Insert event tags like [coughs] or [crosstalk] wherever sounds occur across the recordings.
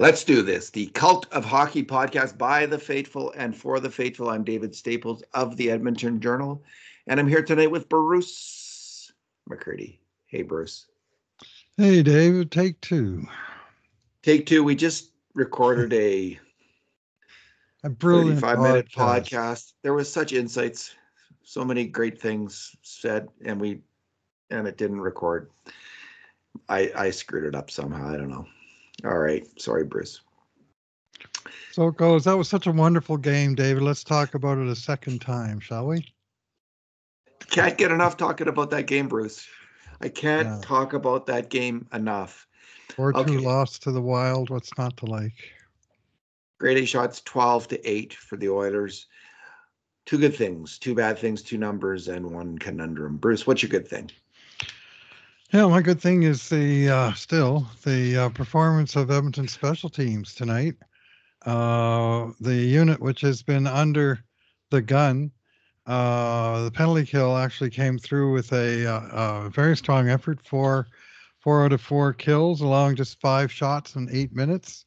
Let's do this. The Cult of Hockey podcast by the faithful and for the faithful. I'm David Staples of the Edmonton Journal, and I'm here tonight with Bruce McCurdy. Hey, Bruce. Hey, David. Take two. Take two. We just recorded a, a brilliant 35 minute podcast. There was such insights, so many great things said, and we and it didn't record. I I screwed it up somehow. I don't know. All right. Sorry, Bruce. So it goes. That was such a wonderful game, David. Let's talk about it a second time, shall we? Can't get enough talking about that game, Bruce. I can't yeah. talk about that game enough. Four two okay. loss to the Wild. What's not to like? Grade A shots, twelve to eight for the Oilers. Two good things, two bad things, two numbers, and one conundrum. Bruce, what's your good thing? Yeah, my good thing is the uh, still the uh, performance of Edmonton special teams tonight. Uh, the unit which has been under the gun, uh, the penalty kill actually came through with a, uh, very strong effort for four out of four kills, allowing just five shots in eight minutes,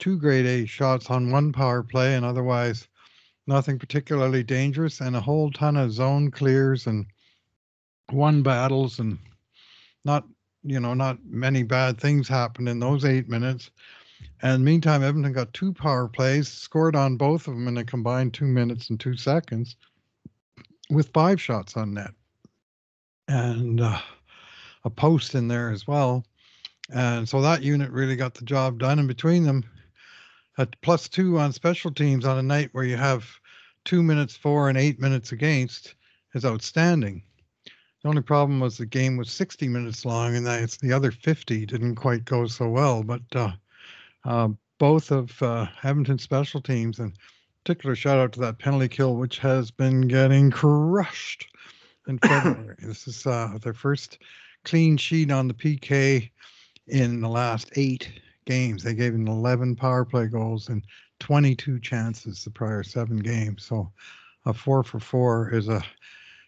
two grade A shots on one power play, and otherwise nothing particularly dangerous, and a whole ton of zone clears and one battles and not you know not many bad things happened in those eight minutes. And meantime, Edmonton got two power plays, scored on both of them in a combined two minutes and two seconds, with five shots on net, and uh, a post in there as well. And so that unit really got the job done. And between them, at plus two on special teams on a night where you have two minutes for and eight minutes against is outstanding. The only problem was the game was 60 minutes long, and that's the other 50 didn't quite go so well. But uh, uh, both of uh, Edmonton special teams, and particular shout out to that penalty kill, which has been getting crushed in [coughs] February. this is uh, their first clean sheet on the PK in the last eight games. They gave an 11 power play goals and 22 chances the prior seven games. So a four for four is a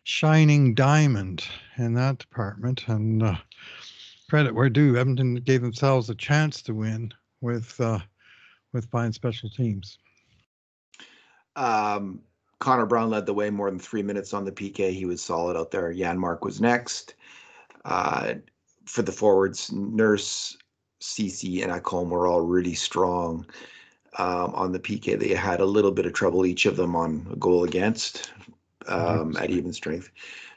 shining diamond in that department. And uh, credit where due, Edmonton gave themselves a chance to win with uh, with fine special teams. Um, Connor Brown led the way more than three minutes on the PK. He was solid out there. Janmark was next. Uh, for the forwards, Nurse, Ceci, and Ekholm were all really strong um, on the PK. They had a little bit of trouble, each of them on a goal against um, at even strength.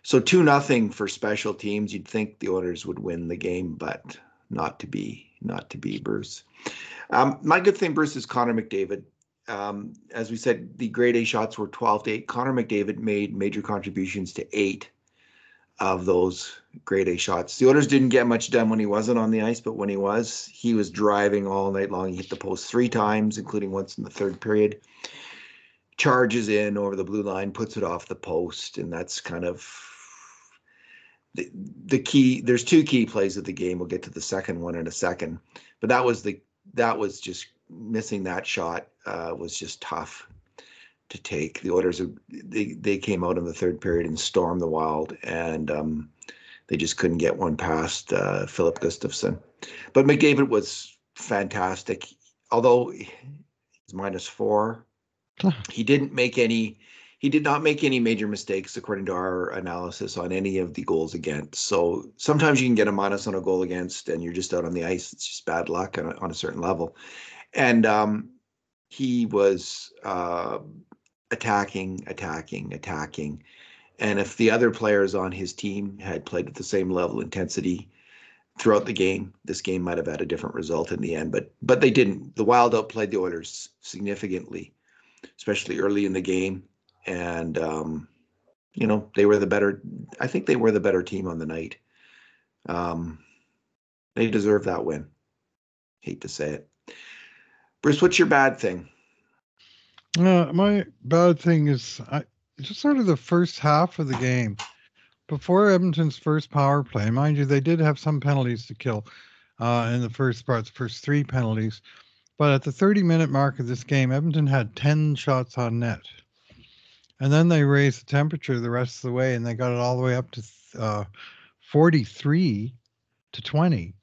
So two nothing for special teams. You'd think the Oilers would win the game, but not to be. Not to be, Bruce. Um, my good thing, Bruce, is Connor McDavid. Um, as we said, the grade A shots were 12 to 8. Connor McDavid made major contributions to eight of those grade A shots. The Oilers didn't get much done when he wasn't on the ice, but when he was, he was driving all night long. He hit the post three times, including once in the third period charges in over the blue line, puts it off the post, and that's kind of the the key. There's two key plays of the game. We'll get to the second one in a second, but that was the that was just missing that shot uh, was just tough to take. The Oilers they they came out in the third period and stormed the Wild, and um, they just couldn't get one past uh, Filip Gustavsson. But McDavid was fantastic, although he's minus four he didn't make any he did not make any major mistakes according to our analysis on any of the goals against. So sometimes you can get a minus on a goal against and you're just out on the ice. It's just bad luck on a, on a certain level. And um, he was uh, attacking, attacking, attacking. And if the other players on his team had played at the same level intensity throughout the game, this game might have had a different result in the end. But but they didn't. The Wild outplayed the Oilers significantly especially early in the game. And um, you know, they were the better. I think they were the better team on the night. Um, they deserve that win. Hate to say it. Bruce, what's your bad thing? Uh, my bad thing is I, just sort of the first half of the game. Before Edmonton's first power play, mind you, they did have some penalties to kill uh, in the first part, the first three penalties. But at the 30 minute mark of this game, Edmonton had 10 shots on net. And then they raised the temperature the rest of the way and they got it all the way up to uh, 43 to 20.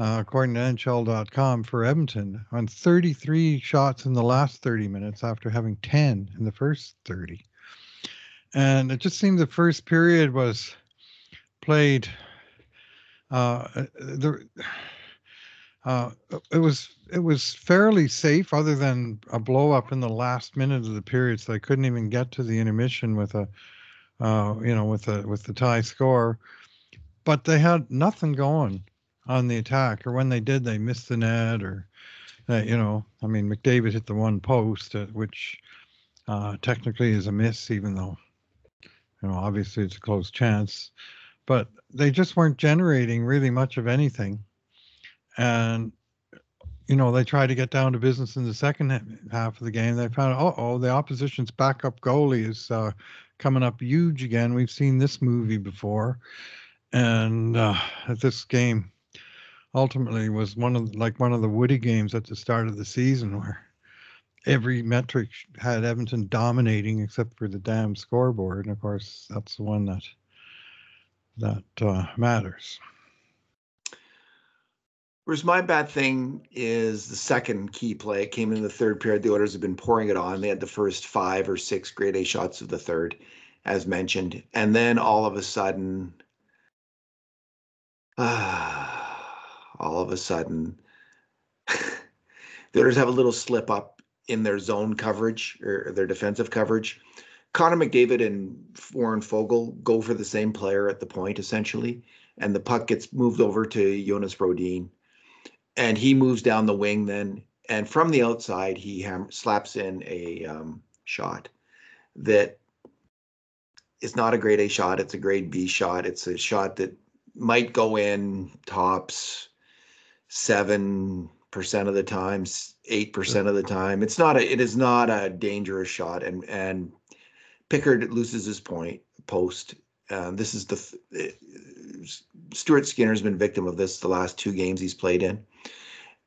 uh, according to NHL.com for Edmonton, on 33 shots in the last 30 minutes after having 10 in the first 30. And it just seemed the first period was played. Uh, the uh, it was it was fairly safe, other than a blow up in the last minute of the period, so they couldn't even get to the intermission with a, uh, you know, with a with the tie score. But they had nothing going on the attack, or when they did, they missed the net, or uh, you know, I mean, McDavid hit the one post, uh, which uh, technically is a miss, even though you know obviously it's a close chance. But they just weren't generating really much of anything and you know they tried to get down to business in the second half of the game. They found, oh, oh, the opposition's backup goalie is uh, coming up huge again. We've seen this movie before, and uh, this game ultimately was one of like one of the Woody games at the start of the season where every metric had Edmonton dominating except for the damn scoreboard, and of course that's the one that that uh, matters. Whereas my bad thing is the second key play. It came in the third period. The Oilers have been pouring it on. They had the first five or six grade A shots of the third, as mentioned. And then all of a sudden, uh, [sighs] all of a sudden, [sighs] the Oilers have a little slip up in their zone coverage or their defensive coverage. Connor McDavid and Warren Foegele go for the same player at the point, essentially. And the puck gets moved over to Jonas Brodin and he moves down the wing then, and from the outside he ham- slaps in a um, shot that is not a grade A shot. It's a grade B shot. It's a shot that might go in tops seven percent of the times, eight percent of the time. It's not a. It is not a dangerous shot, and and Pickard loses his point post. This is the uh, Stuart Skinner's been victim of this the last two games he's played in.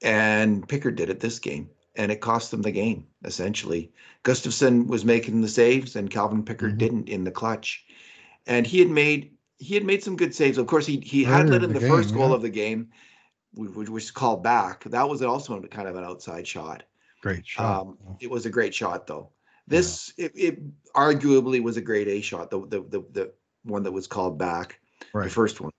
And Pickard did it this game, and it cost them the game essentially. Gustavsson was making the saves, and Calvin Pickard mm-hmm. didn't in the clutch. And he had made he had made some good saves. Of course, he he had let in the, the game, first yeah. goal of the game, which was called back. That was also kind of an outside shot. Great shot. Um, it was a great shot, though. This yeah. it, it, arguably was a great A shot. The, the the the one that was called back, right. the first one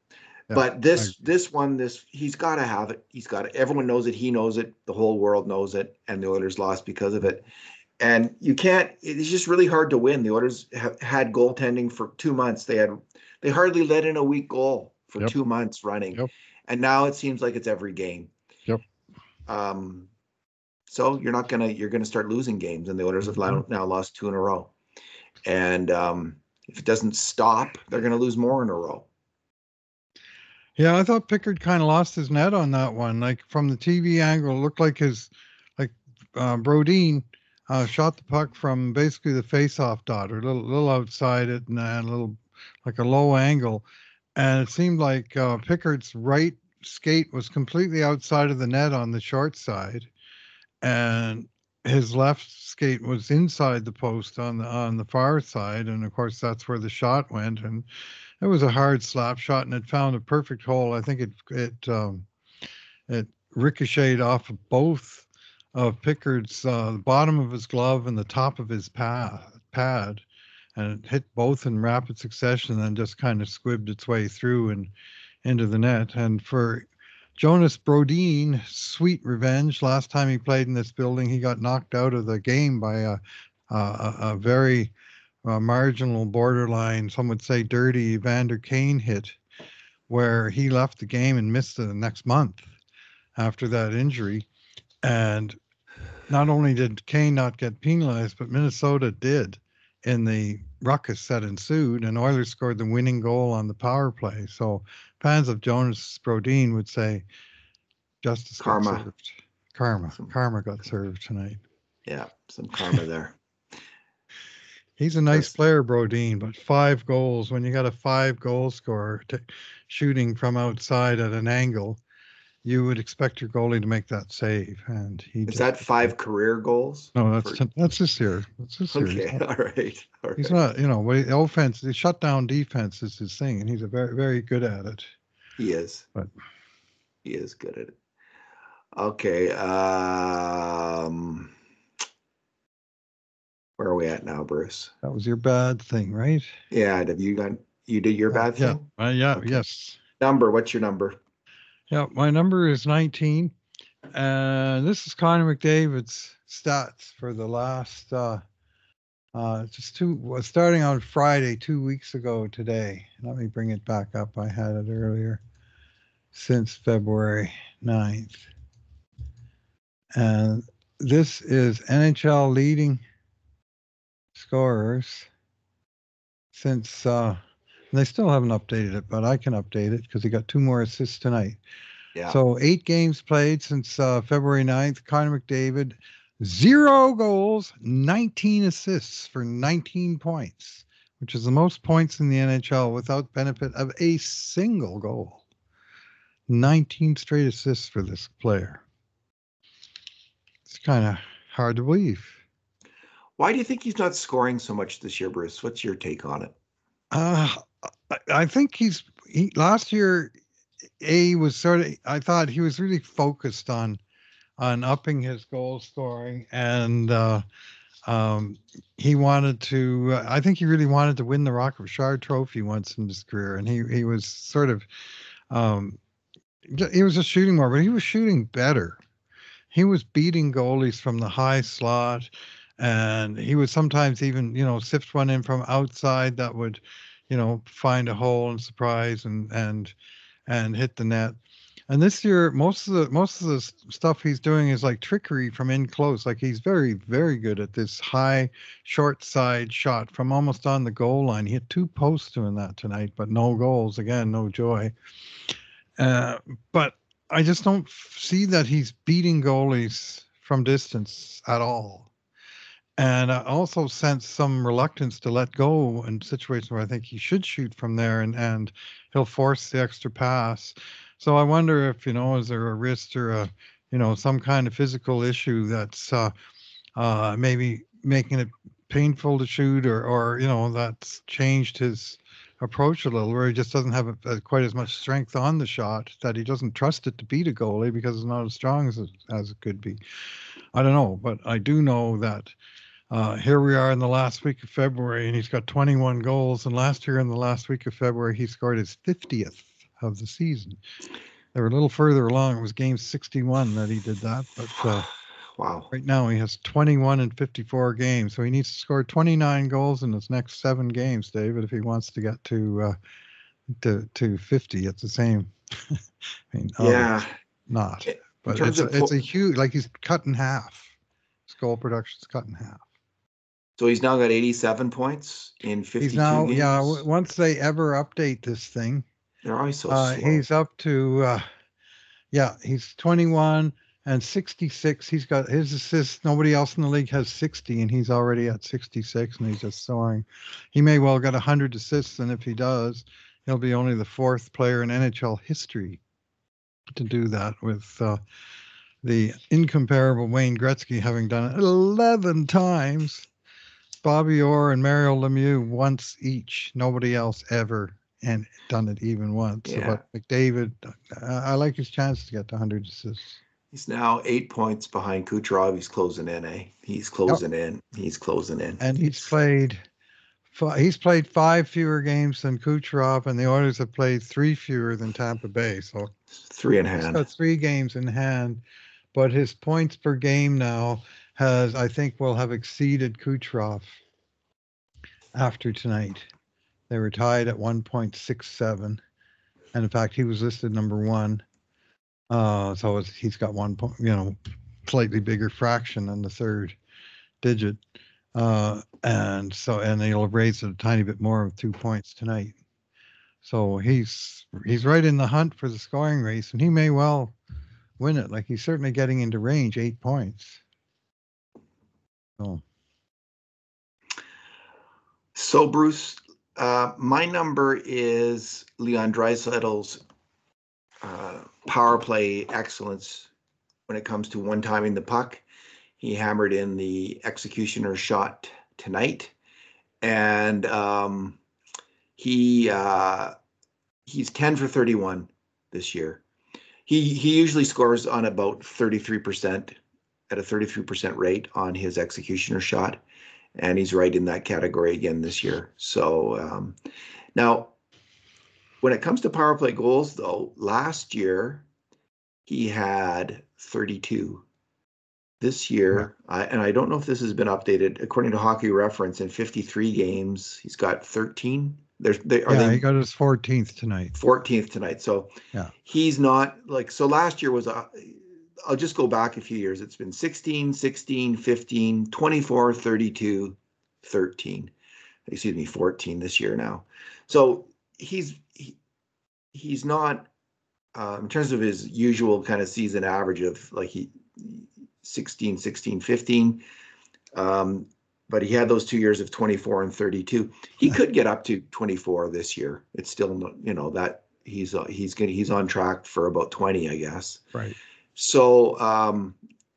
but this this one this he's got to have it. He's got it everyone knows it he knows it the whole world knows it and the oilers lost because of it. And you can't it's just really hard to win. The oilers have had goaltending for two months. They had they hardly let in a weak goal for yep. two months running. Yep. and now it seems like it's every game. Yep. Um so you're not gonna you're gonna start losing games and the oilers have mm-hmm. now lost two in a row. And um if it doesn't stop they're gonna lose more in a row yeah, I thought Pickard kind of lost his net on that one. Like from the TV angle, it looked like his like uh, Brodin uh, shot the puck from basically the face-off dot, or a little, little outside it, and a little like a low angle, and it seemed like uh, Pickard's right skate was completely outside of the net on the short side, and his left skate was inside the post on the on the far side, and of course that's where the shot went, and it was a hard slap shot and it found a perfect hole. I think it it um, it ricocheted off of both of Pickard's uh, the bottom of his glove and the top of his pad, pad, and it hit both in rapid succession, and then just kind of squibbed its way through and into the net. And for Jonas Brodin, sweet revenge. Last time he played in this building, he got knocked out of the game by a a, a very uh, marginal, borderline, some would say dirty Evander Kane hit, where he left the game and missed the next month after that injury. And not only did Kane not get penalized, but Minnesota did in the ruckus that ensued, and Oilers scored the winning goal on the power play. So fans of Jonas Brodin would say justice karma. Karma. Karma got served tonight. Yeah, some karma there. He's a nice player, Brodin, but five goals when you got a five goal scorer t- shooting from outside at an angle, you would expect your goalie to make that save. And he is that five career goals? No, that's for... that's this year. That's this year. Okay, all right. all right. He's not, you know, offense, the shutdown defense is his thing, and he's a very very good at it. He is. But He is good at it. Okay, um, where are we at now, Bruce? That was your bad thing, right? Yeah, have you got, you did your bad Yeah, thing? uh, yeah, Okay. yes. Number, what's your number? Yeah, my number is 19. And this is Connor McDavid's stats for the last, uh, uh, just two, starting on Friday, two weeks ago today. Let me bring it back up. I had it earlier. Since February 9th. And this is NHL leading scorers since, uh, they still haven't updated it, but I can update it because he got two more assists tonight. Yeah, So eight games played since uh, February 9th. Connor McDavid, zero goals, 19 assists for 19 points, which is the most points in the NHL without benefit of a single goal. 19 straight assists for this player. It's kind of hard to believe. Why do you think he's not scoring so much this year, Bruce? What's your take on it? Uh, I, think he's he last year. A was sort of. I thought he was really focused on on upping his goal scoring, and uh, um, he wanted to. Uh, I think he really wanted to win the Rocket Richard Trophy once in his career, and he he was sort of. Um, he was just shooting more, but he was shooting better. He was beating goalies from the high slot, and he would sometimes even you know sift one in from outside that would you know find a hole and surprise and and and hit the net. And this year most of the most of the stuff he's doing is like trickery from in close. Like he's very very good at this high short side shot from almost on the goal line. He hit two posts doing that tonight but no goals. Again no joy. Uh, but i just don't see that he's beating goalies from distance at all and I also sense some reluctance to let go in situations where I think he should shoot from there and, and he'll force the extra pass. So I wonder if, you know, is there a wrist or a, you know, some kind of physical issue that's uh, uh, maybe making it painful to shoot or, or, you know, that's changed his approach a little where he just doesn't have uh quite as much strength on the shot that he doesn't trust it to beat a goalie because it's not as strong as it, as it could be. I don't know, but I do know that uh, here we are in the last week of February, and he's got 21 goals. And last year, in the last week of February, he scored his 50th of the season. They were a little further along. It was game 61 that he did that. But uh, [sighs] Wow. right now, he has 21 in 54 games. So he needs to score 29 goals in his next seven games, David, if he wants to get to uh, to to 50 at the same. [laughs] I mean, oh, Yeah, not. But it's a, it's a huge, like he's cut in half. His goal production's cut in half. So he's now got eighty-seven points in fifty-two He's now, games. yeah, w- once they ever update this thing, They're always so uh, slow. he's up to, uh, yeah, he's 21 and 66. He's got his assists. Nobody else in the league has 60, and he's already at 66, and he's just soaring. He may well get 100 assists, and if he does, he'll be only the fourth player in NHL history to do that with uh, the incomparable Wayne Gretzky having done it 11 times. Bobby Orr and Mario Lemieux once each. Nobody else ever and done it even once. So, Yeah. But McDavid, uh, I like his chance to get to 100 assists. He's now eight points behind Kucherov. He's closing in, eh? He's closing in. He's closing in. And he's played. He's played five fewer games than Kucherov, and the Oilers have played three fewer than Tampa Bay. So three in He's hand. got three games in hand, but his points per game now has, I think, will have exceeded Kucherov after tonight. They were tied at 1.67, and in fact, he was listed number one. Uh, so he's got one point, you know, slightly bigger fraction than the third digit. Uh, and so, and he'll have raised it a tiny bit more with two points tonight. So he's he's right in the hunt for the scoring race, and he may well win it. Like he's certainly getting into range, eight points. So So Bruce, uh, my number is Leon Draisaitl's uh, power play excellence when it comes to one timing the puck. He hammered in the executioner shot tonight, and um, he uh, he's ten for thirty one this year. he he usually scores on about 33% at a 33% rate on his executioner shot and he's right in that category again this year so um, now when it comes to power play goals though last year he had 32 this year I, and i don't know if this has been updated according to hockey reference in 53 games he's got 13 there's they are Yeah, they he got his 14th tonight. 14th tonight. So Yeah. he's not like so last year was a I'll just go back a few years. It's been 16, 16, 15, 24, 32, 13. Excuse me, 14 this year now. So he's he, he's not um, in terms of his usual kind of season average of like he 16, 16, 15. Um, but he had those two years of 24 and 32. He could get up to 24 this year. It's still, you know, that he's uh, he's gonna he's on track for about 20, I guess. Right. So um,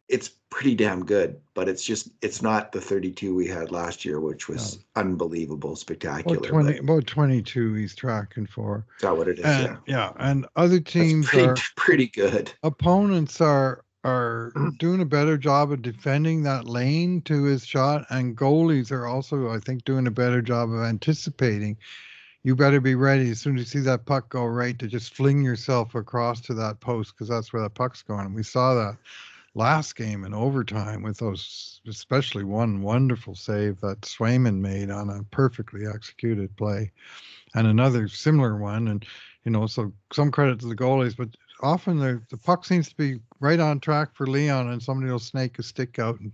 it's pretty damn good, but it's just it's not the 32 we had last year, which was unbelievable, spectacular. About 20, about 22 he's tracking for. Is that what it is? And, yeah, yeah. And other teams pretty are, [laughs] pretty good. opponents are, are doing a better job of defending that lane to his shot. And goalies are also, I think, doing a better job of anticipating. You better be ready as soon as you see that puck go right to just fling yourself across to that post because that's where that puck's going. And we saw that last game in overtime with those, especially one wonderful save that Swayman made on a perfectly executed play, and another similar one. And you know, so some credit to the goalies, but often the the puck seems to be right on track for Leon, and somebody will snake a stick out and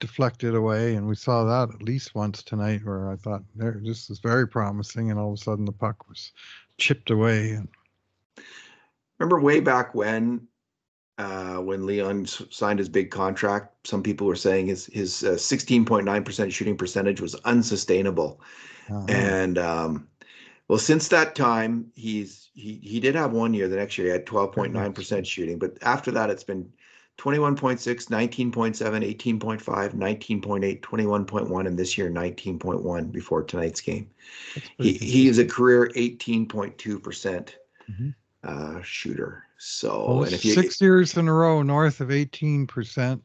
deflect it away. And we saw that at least once tonight, where I thought, there, this is very promising, and all of a sudden the puck was chipped away. And Remember way back when, uh, when Leon signed his big contract, some people were saying his his uh, 16.9% shooting percentage was unsustainable. uh, And um, well, since that time, he's he he did have one year. The next year, he had 12.9% shooting, but after that, it's been 21.6, 19.7, 18.5, 19.8, 21.1, and this year 19.1 before tonight's game. He he is a career 18.2% Mhm. uh, shooter. So, Well, and if you six years in a row north of 18%.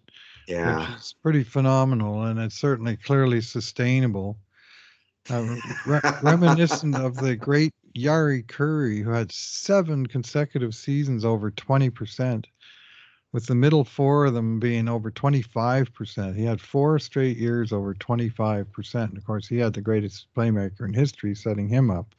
yeah, which is pretty phenomenal, and it's certainly clearly sustainable. Uh, re- [laughs] reminiscent of the great Jari Kurri, who had seven consecutive seasons over 20%, with the middle four of them being over 25%. He had four straight years over 25%. And of course, he had the greatest playmaker in history setting him up,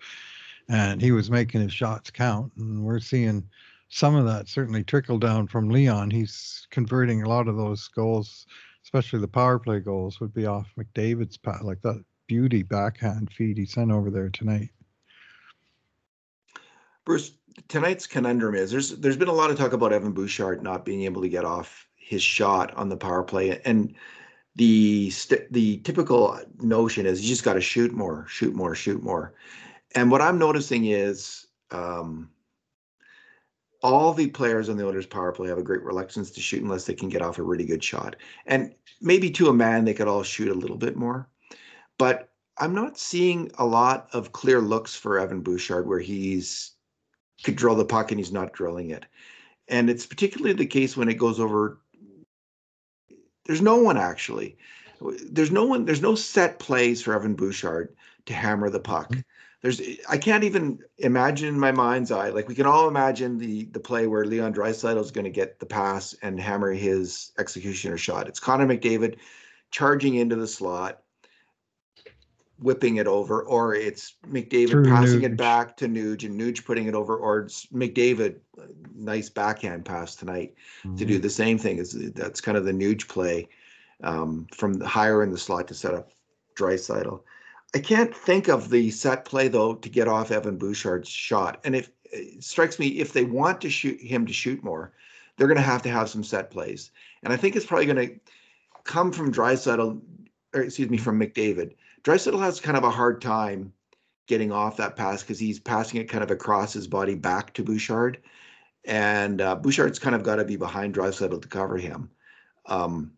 and he was making his shots count. And we're seeing some of that certainly trickle down from Leon. He's converting a lot of those goals, especially the power play goals, would be off McDavid's pat, like that beauty backhand feed he sent over there tonight. Bruce, tonight's conundrum is there's there's been a lot of talk about Evan Bouchard not being able to get off his shot on the power play, and the st- the typical notion is you just got to shoot more, shoot more, shoot more. And what I'm noticing is um, all the players on the Oilers power play have a great reluctance to shoot unless they can get off a really good shot. And maybe to a man they could all shoot a little bit more, but I'm not seeing a lot of clear looks for Evan Bouchard where he's could drill the puck and he's not drilling it. And it's particularly the case when it goes over. There's no one actually. There's no one. There's no set plays for Evan Bouchard to hammer the puck. Mhm. There's. I can't even imagine in my mind's eye. Like we can all imagine the the play where Leon Draisaitl is going to get the pass and hammer his executioner shot. It's Connor McDavid charging into the slot, whipping it over, or it's McDavid passing it back to Nuge and Nuge putting it over, or it's McDavid, uh, nice backhand pass tonight to do the same thing. Is that's kind of the Nuge play um, from the higher in the slot to set up Draisaitl. I can't think of the set play though to get off Evan Bouchard's shot. And if it strikes me, if they want to shoot him to shoot more, they're going to have to have some set plays. And I think it's probably going to come from Draisaitl, or excuse me, from McDavid. Draisaitl has kind of a hard time getting off that pass because he's passing it kind of across his body back to Bouchard, and uh, Bouchard's kind of got to be behind Draisaitl to cover him. Um,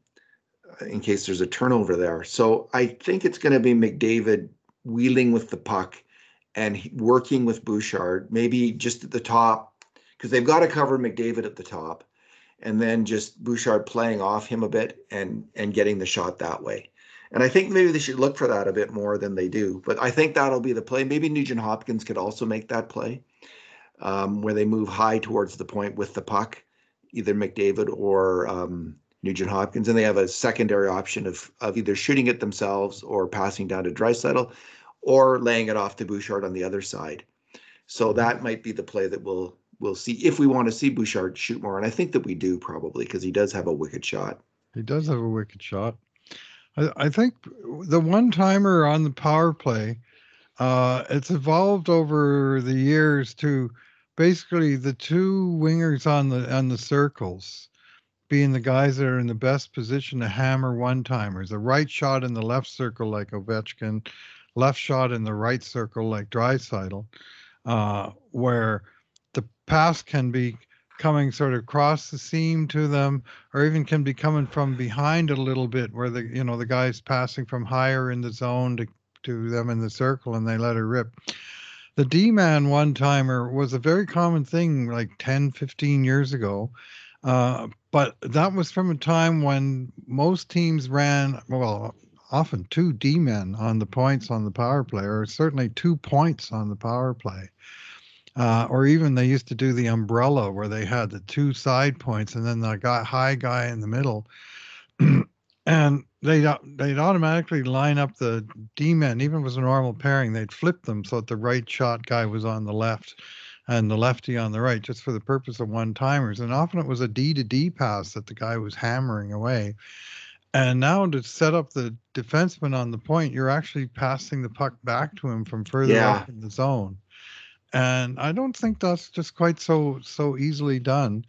in case there's a turnover there. So I think it's going to be McDavid wheeling with the puck and he- working with Bouchard, maybe just at the top, because they've got to cover McDavid at the top, and then just Bouchard playing off him a bit and and getting the shot that way. And I think maybe they should look for that a bit more than they do. But I think that'll be the play. Maybe Nugent Hopkins could also make that play, um, where they move high towards the point with the puck, either McDavid or um, Nugent Hopkins, and they have a secondary option of of either shooting it themselves or passing down to Draisaitl, or laying it off to Bouchard on the other side. So that might be the play that we'll we'll see if we want to see Bouchard shoot more, and I think that we do probably because he does have a wicked shot. He does have a wicked shot. I, I think the one timer on the power play, uh, it's evolved over the years to basically the two wingers on the on the circles being the guys that are in the best position to hammer one timers. A right shot in the left circle like Ovechkin, left shot in the right circle like Draisaitl, uh, where the pass can be coming sort of across the seam to them, or even can be coming from behind a little bit, where the you know the guy's passing from higher in the zone to to them in the circle, and they let her rip. The D man one timer was a very common thing like 10, 15 years ago. Uh, but that was from a time when most teams ran, well, often two D men on the points on the power play, or certainly two points on the power play. Uh, or even they used to do the umbrella where they had the two side points and then the guy, high guy in the middle. [clears throat] and they'd, they'd automatically line up the D men, even if it was a normal pairing, they'd flip them so that the right shot guy was on the left and the lefty on the right, just for the purpose of one timers. And often it was a D to D pass that the guy was hammering away. And now to set up the defenseman on the point, you're actually passing the puck back to him from further Yeah. up in the zone and I don't think that's just quite so so easily done.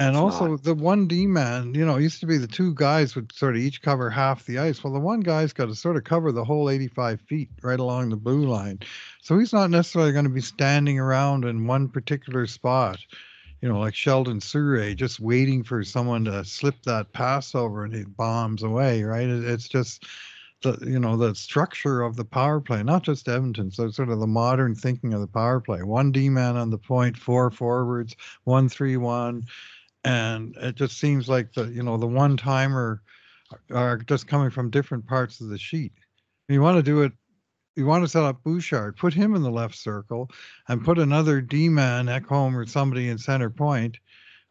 And It's also not. the one D man, you know, used to be the two guys would sort of each cover half the ice. Well, the one guy's got to sort of cover the whole 85 feet right along the blue line. So he's not necessarily going to be standing around in one particular spot, you know, like Sheldon Souray, just waiting for someone to slip that pass over and he bombs away, right? It's just the you know the structure of the power play, not just Edmonton. So sort of the modern thinking of the power play: one D man on the point, four forwards, one three one, and it just seems like the you know the one timer are just coming from different parts of the sheet. You want to do it. You want to set up Bouchard, put him in the left circle, and put another D man, Ekholm or somebody in center point,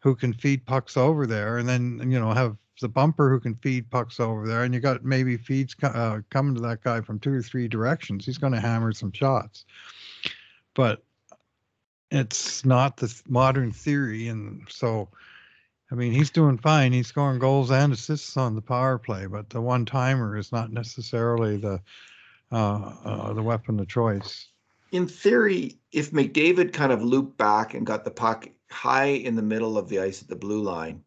who can feed pucks over there, and then you know have the bumper who can feed pucks over there, and you got maybe feeds uh, coming to that guy from two or three directions. He's going to hammer some shots, but it's not the modern theory, and so. I mean, he's doing fine. He's scoring goals and assists on the power play, but the one timer is not necessarily the uh, uh, the weapon of choice. in theory, if McDavid kind of looped back and got the puck high in the middle of the ice at the blue line,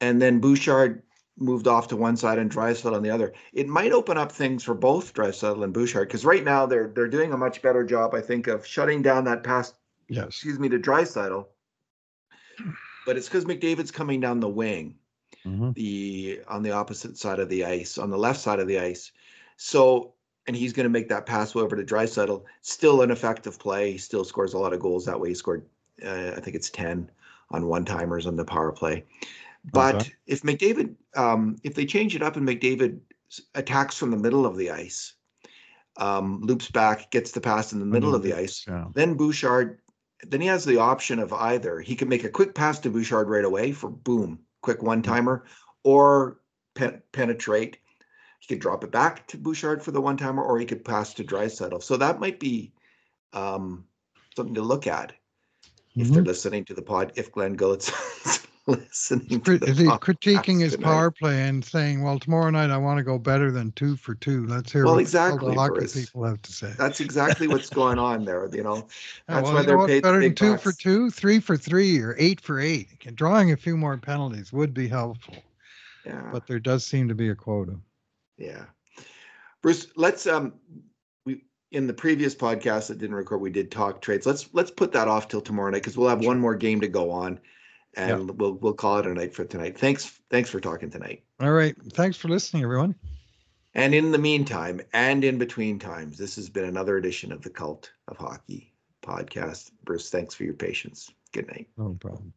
and then Bouchard moved off to one side and Draisaitl on the other, it might open up things for both Draisaitl and Bouchard because right now they're they're doing a much better job, I think, of shutting down that pass. Yes. Excuse me, to Draisaitl. But it's because McDavid's coming down the wing Mhm. the on the opposite side of the ice, on the left side of the ice. So, and he's going to make that pass over to Draisaitl. Still an effective play. He still scores a lot of goals that way. He scored, uh, I think it's ten on one timers on the power play. But Okay. if McDavid, um, if they change it up and McDavid attacks from the middle of the ice, um, loops back, gets the pass in the middle of the ice, Yeah. then Bouchard, then he has the option of either he can make a quick pass to Bouchard right away for boom, quick one timer, or pen- penetrate. He could drop it back to Bouchard for the one timer, or he could pass to Draisaitl. So that might be um, something to look at if they're Mhm. listening to the pod. If Glenn Gillett [laughs] is [laughs] listening to Crit- the Is he podcast critiquing his tonight. power play and saying, "Well, tomorrow night I want to go better than two for two. Let's hear Well, what the exactly, hockey people have to say." That's exactly what's [laughs] going on there. You know, that's well, why they're paid better than two for two, three for three, or eight for eight. Drawing a few more penalties would be helpful, yeah. but there does seem to be a quota. Yeah. Bruce, let's um we in the previous podcast that didn't record, we did talk trades. Let's let's put that off till tomorrow night because we'll have one more game to go on and we'll we'll call it a night for tonight. Thanks thanks for talking tonight. All right, thanks for listening, everyone. And in the meantime, and in between times, this has been another edition of the Cult of Hockey podcast. Bruce, thanks for your patience. Good night. No problem.